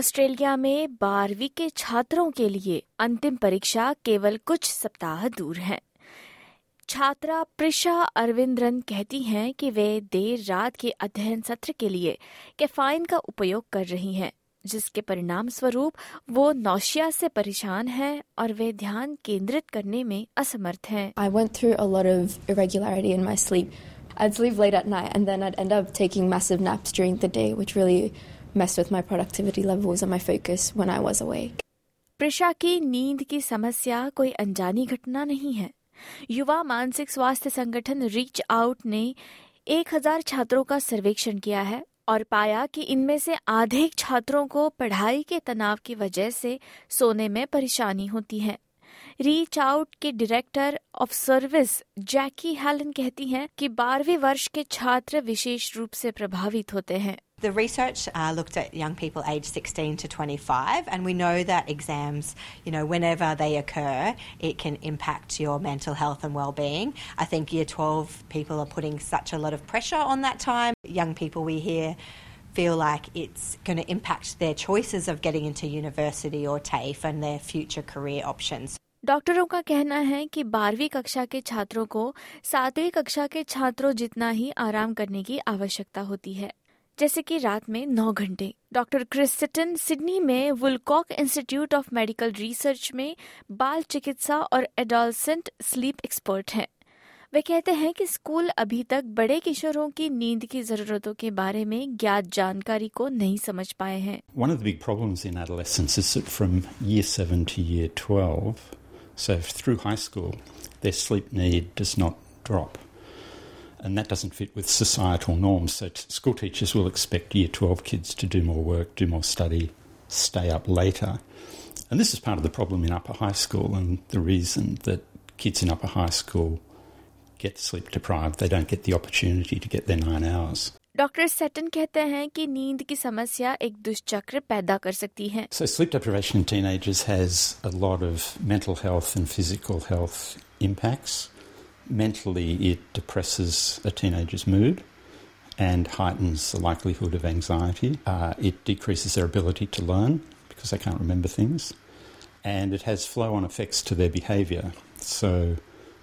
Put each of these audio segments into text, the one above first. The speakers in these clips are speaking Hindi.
ऑस्ट्रेलिया में बारहवीं के छात्रों के लिए अंतिम परीक्षा केवल कुछ सप्ताह दूर है छात्रा प्रिशा अरविंद्रन कहती हैं कि वे देर रात के अध्ययन सत्र के लिए कैफाइन का उपयोग कर रही हैं जिसके परिणाम स्वरूप वो नौशिया से परेशान हैं और वे ध्यान केंद्रित करने में असमर्थ हैं I went through a lot of irregularity in my sleep. I'd sleep late at night and then I'd end up taking massive naps during the day, which really messed with my productivity levels and my focus when I was awake. Prisha की नींद की समस्या कोई अनजानी घटना नहीं है। युवा मानसिक स्वास्थ्य संगठन रीच आउट ने 1000 छात्रों का सर्वेक्षण किया है और पाया कि इनमें से आधे छात्रों को पढ़ाई के तनाव की वजह से सोने में परेशानी होती है। रीच आउट के director of service Jackie Helen कहती हैं कि बारहवीं वर्ष के छात्र विशेष रूप से प्रभावित होते हैं। The research uh, looked at young people aged 16 to 25, and we know that exams, you know, whenever they occur, it can impact your mental health and well-being. I think year 12 people are putting such a lot of pressure on that time. Young people we hear feel like it's going to impact their choices of getting into university or TAFE and their future career options. डॉक्टरों का कहना है कि बारहवीं कक्षा के छात्रों को सातवीं कक्षा के छात्रों जितना ही आराम करने की आवश्यकता होती है जैसे कि रात में नौ घंटे। डॉक्टर क्रिस्टन सिडनी में Woolcock institute of medical research में बाल चिकित्सा और एडोलसेंट स्लीप एक्सपर्ट हैं। वे कहते हैं कि स्कूल अभी तक बड़े किशोरों की नींद की जरूरतों के बारे में ज्ञात जानकारी को नहीं समझ पाए हैं। One of the big problems in adolescence is that from year 7 to year 12, so through high school, their sleep need does not drop. And that doesn't fit with societal norms. So t- school teachers will expect year 12 kids to do more work, do more study, stay up later. And this is part of the problem in upper high school and the reason that kids in upper high school get sleep deprived. They don't get the opportunity to get their nine hours. Doctor Seton कहते हैं कि नींद की समस्या एक दुष्चक्र पैदा कर सकती है So, sleep deprivation in teenagers has a lot of mental health and physical health impacts. Mentally, it depresses a teenager's mood and heightens the likelihood of anxiety. Uh, it decreases their ability to learn because they can't remember things. And it has flow on effects to their behaviour. So,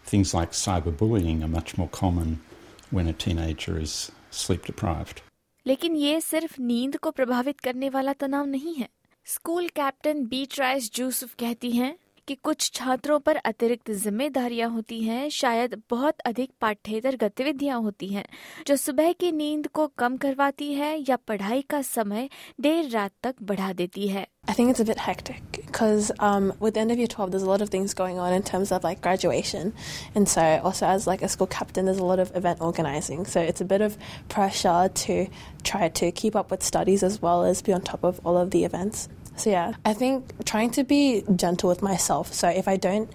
things like cyberbullying are much more common when a teenager is sleep deprived. लेकिन ये सिर्फ नींद को प्रभावित करने वाला तनाव नहीं है school captain Beatrice Yusuf कहती हैं कि कुछ छात्रों पर अतिरिक्त जिम्मेदारियाँ होती हैं शायद बहुत अधिक पाठ्येतर गतिविधियाँ होती हैं जो सुबह की नींद को कम करवाती है या पढ़ाई का समय देर रात तक बढ़ा देती है I think it's a bit hectic because um, with the end of year 12, there's a lot of things going on in terms of like graduation. And so, also as like a school captain, there's a lot of event organizing. So, it's a bit of pressure to try to keep up with studies as well as be on top of all of the events. So, yeah, I think trying to be gentle with myself. So, if I don't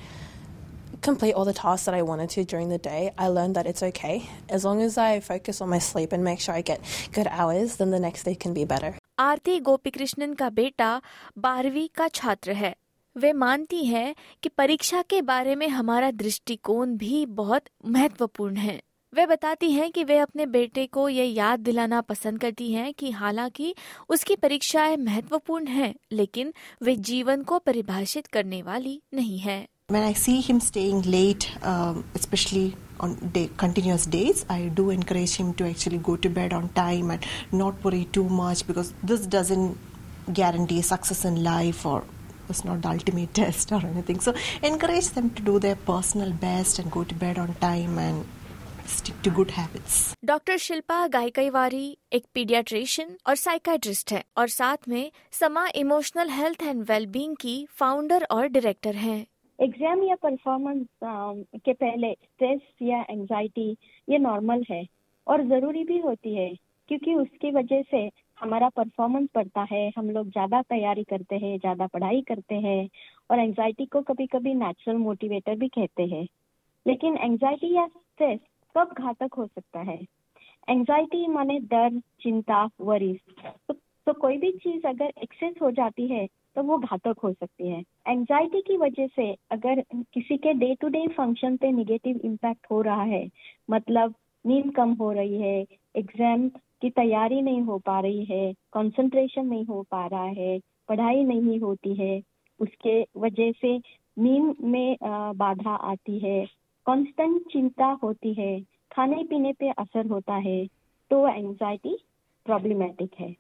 complete all the tasks that I wanted to during the day, I learned that it's okay. As long as I focus on my sleep and make sure I get good hours, then the next day can be better. आरती गोपीकृष्णन का बेटा बारहवीं का छात्र है वे मानती हैं कि परीक्षा के बारे में हमारा दृष्टिकोण भी बहुत महत्वपूर्ण है वे बताती हैं कि वे अपने बेटे को ये याद दिलाना पसंद करती हैं कि हालाँकि उसकी परीक्षाएँ महत्वपूर्ण हैं लेकिन वे जीवन को परिभाषित करने वाली नहीं है When I see him staying late, um, especially on day, continuous days, I do encourage him to actually go to bed on time and not worry too much because this doesn't guarantee success in life or it's not the ultimate test or anything. So encourage them to do their personal best and go to bed on time and stick to good habits. Doctor Shilpa गायकईवारी एक पीडियाट्रिशियन और साइकाट्रिस्ट है और साथ में Sama emotional health and wellbeing की फाउंडर और डायरेक्टर हैं एग्ज़ाम या परफॉर्मेंस के पहले स्ट्रेस या एंजाइटी ये नॉर्मल है और ज़रूरी भी होती है क्योंकि उसकी वजह से हमारा परफॉर्मेंस बढ़ता है हम लोग ज़्यादा तैयारी करते हैं ज़्यादा पढ़ाई करते हैं और एंजाइटी को कभी कभी नेचुरल मोटिवेटर भी कहते हैं लेकिन एंजाइटी या स्ट्रेस कब घातक हो सकता है। एंजाइटी माने डर चिंता वरीज तो, तो कोई भी चीज़ अगर एक्सेस हो जाती है तो वो घातक हो सकती है। एंजाइटी की वजह से अगर किसी के डे टू डे फ़ंक्शन पे निगेटिव इम्पैक्ट हो रहा है मतलब नींद कम हो रही है एग्ज़ाम की तैयारी नहीं हो पा रही है कंसंट्रेशन नहीं हो पा रहा है पढ़ाई नहीं होती है उसके वजह से नींद में बाधा आती है कांस्टेंट चिंता होती है खाने पीने पे असर होता है तो एंजाइटी प्रॉब्लमेटिक है।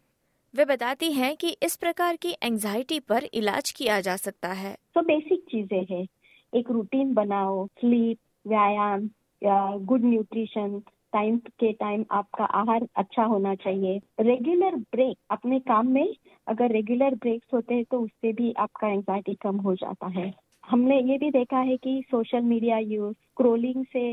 वे बताती हैं कि इस प्रकार की एंजाइटी पर इलाज किया जा सकता है। तो बेसिक चीज़ें हैं। एक रूटीन बनाओ स्लीप व्यायाम गुड न्यूट्रिशन टाइम के टाइम आपका आहार अच्छा होना चाहिए। रेगुलर ब्रेक अपने काम में अगर रेगुलर ब्रेक्स होते हैं तो उससे भी आपका एंजाइटी कम हो जाता है। हमने ये भी देखा है कि सोशल मीडिया यूज़ स्क्रोलिंग से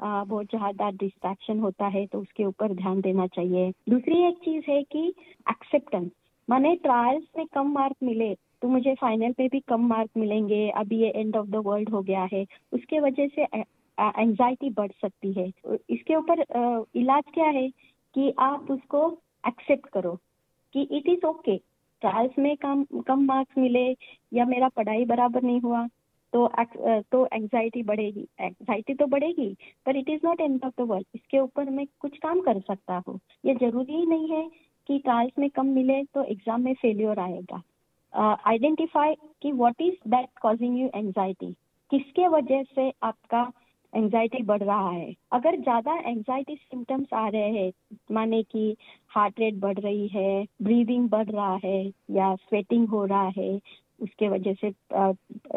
बहुत ज़्यादा डिस्ट्रैक्शन होता है तो उसके ऊपर ध्यान देना चाहिए। दूसरी एक चीज़ है कि एक्सेप्टेंस माने ट्रायल्स में कम मार्क मिले तो मुझे फाइनल पे भी कम मार्क मिलेंगे। अभी ये एंड ऑफ़ द वर्ल्ड हो गया है, उसके वजह से एंजाइटी बढ़ सकती है। इसके ऊपर इलाज क्या है कि आप उसको एक्सेप्ट करो कि इट इज़ ओके ट्रायल्स में कम कम मार्क्स मिले या मेरा पढ़ाई बराबर नहीं हुआ तो तो एंजाइटी बढ़ेगी। एंजाइटी तो बढ़ेगी पर it is not end of the world इसके ऊपर मैं कुछ काम कर सकता हूँ। ये ज़रूरी ही नहीं है कि ट्रायल्स में कम मिले तो एग्ज़ाम में फेल्योर आएगा। आइडेंटिफाई uh, कि what is that causing you anxiety किसके वजह से आपका एंजाइटी बढ़ रहा है? अगर ज़्यादा एंजाइटी सिम्टम्स आ रहे हैं माने कि हार्ट रेट बढ़ रही है ब्रीदिंग बढ़ रहा है या स्वेटिंग हो रहा है उसके वजह से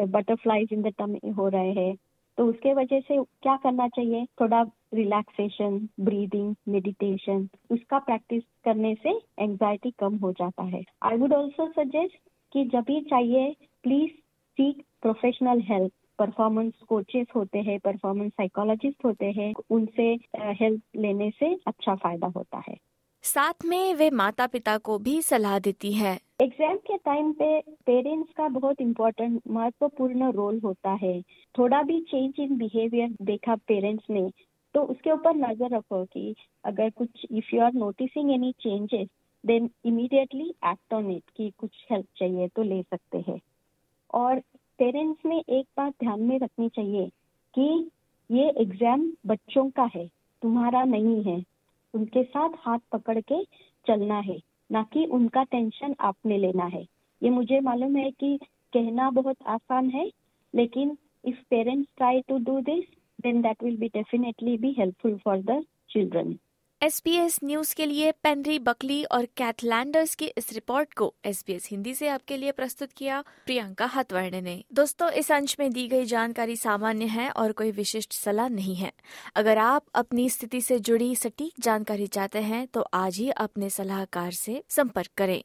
बटरफ्लाईज इन द टम हो रहे हैं। तो उसके वजह से क्या करना चाहिए? थोड़ा रिलैक्सेशन ब्रीदिंग मेडिटेशन उसका प्रैक्टिस करने से एंजाइटी कम हो जाता है। आई वुड ऑल्सो सजेस्ट कि जब भी चाहिए please seek professional help performance coaches होते हैं परफॉर्मेंस साइकोलॉजिस्ट होते हैं, उनसे हेल्प लेने से अच्छा फ़ायदा होता है। साथ में वे माता पिता को भी सलाह देती है। एग्ज़ाम के टाइम पे पेरेंट्स का बहुत इम्पोर्टेंट महत्वपूर्ण रोल होता है। थोड़ा भी चेंज इन बिहेवियर देखा पेरेंट्स ने तो उसके ऊपर नज़र रखो कि अगर कुछ if you are noticing any changes then immediately act on it कि कुछ हेल्प चाहिए तो ले सकते हैं। और पेरेंट्स में एक बात ध्यान में रखनी चाहिए कि ये एग्ज़ाम बच्चों का है, तुम्हारा नहीं है। उनके साथ हाथ पकड़ के चलना है, ना कि उनका टेंशन आपने लेना है। ये मुझे मालूम है कि कहना बहुत आसान है, लेकिन if parents try to do this then that will be definitely be helpful for the children SPS news के लिए पेनरी बकली और कैथलैंडर्स की इस रिपोर्ट को एस बी एस हिंदी से आपके लिए प्रस्तुत किया प्रियंका हतवर्ण ने। दोस्तों, इस अंश में दी गई जानकारी सामान्य है और कोई विशिष्ट सलाह नहीं है। अगर आप अपनी स्थिति से जुड़ी सटीक जानकारी चाहते हैं तो आज ही अपने सलाहकार से संपर्क करें।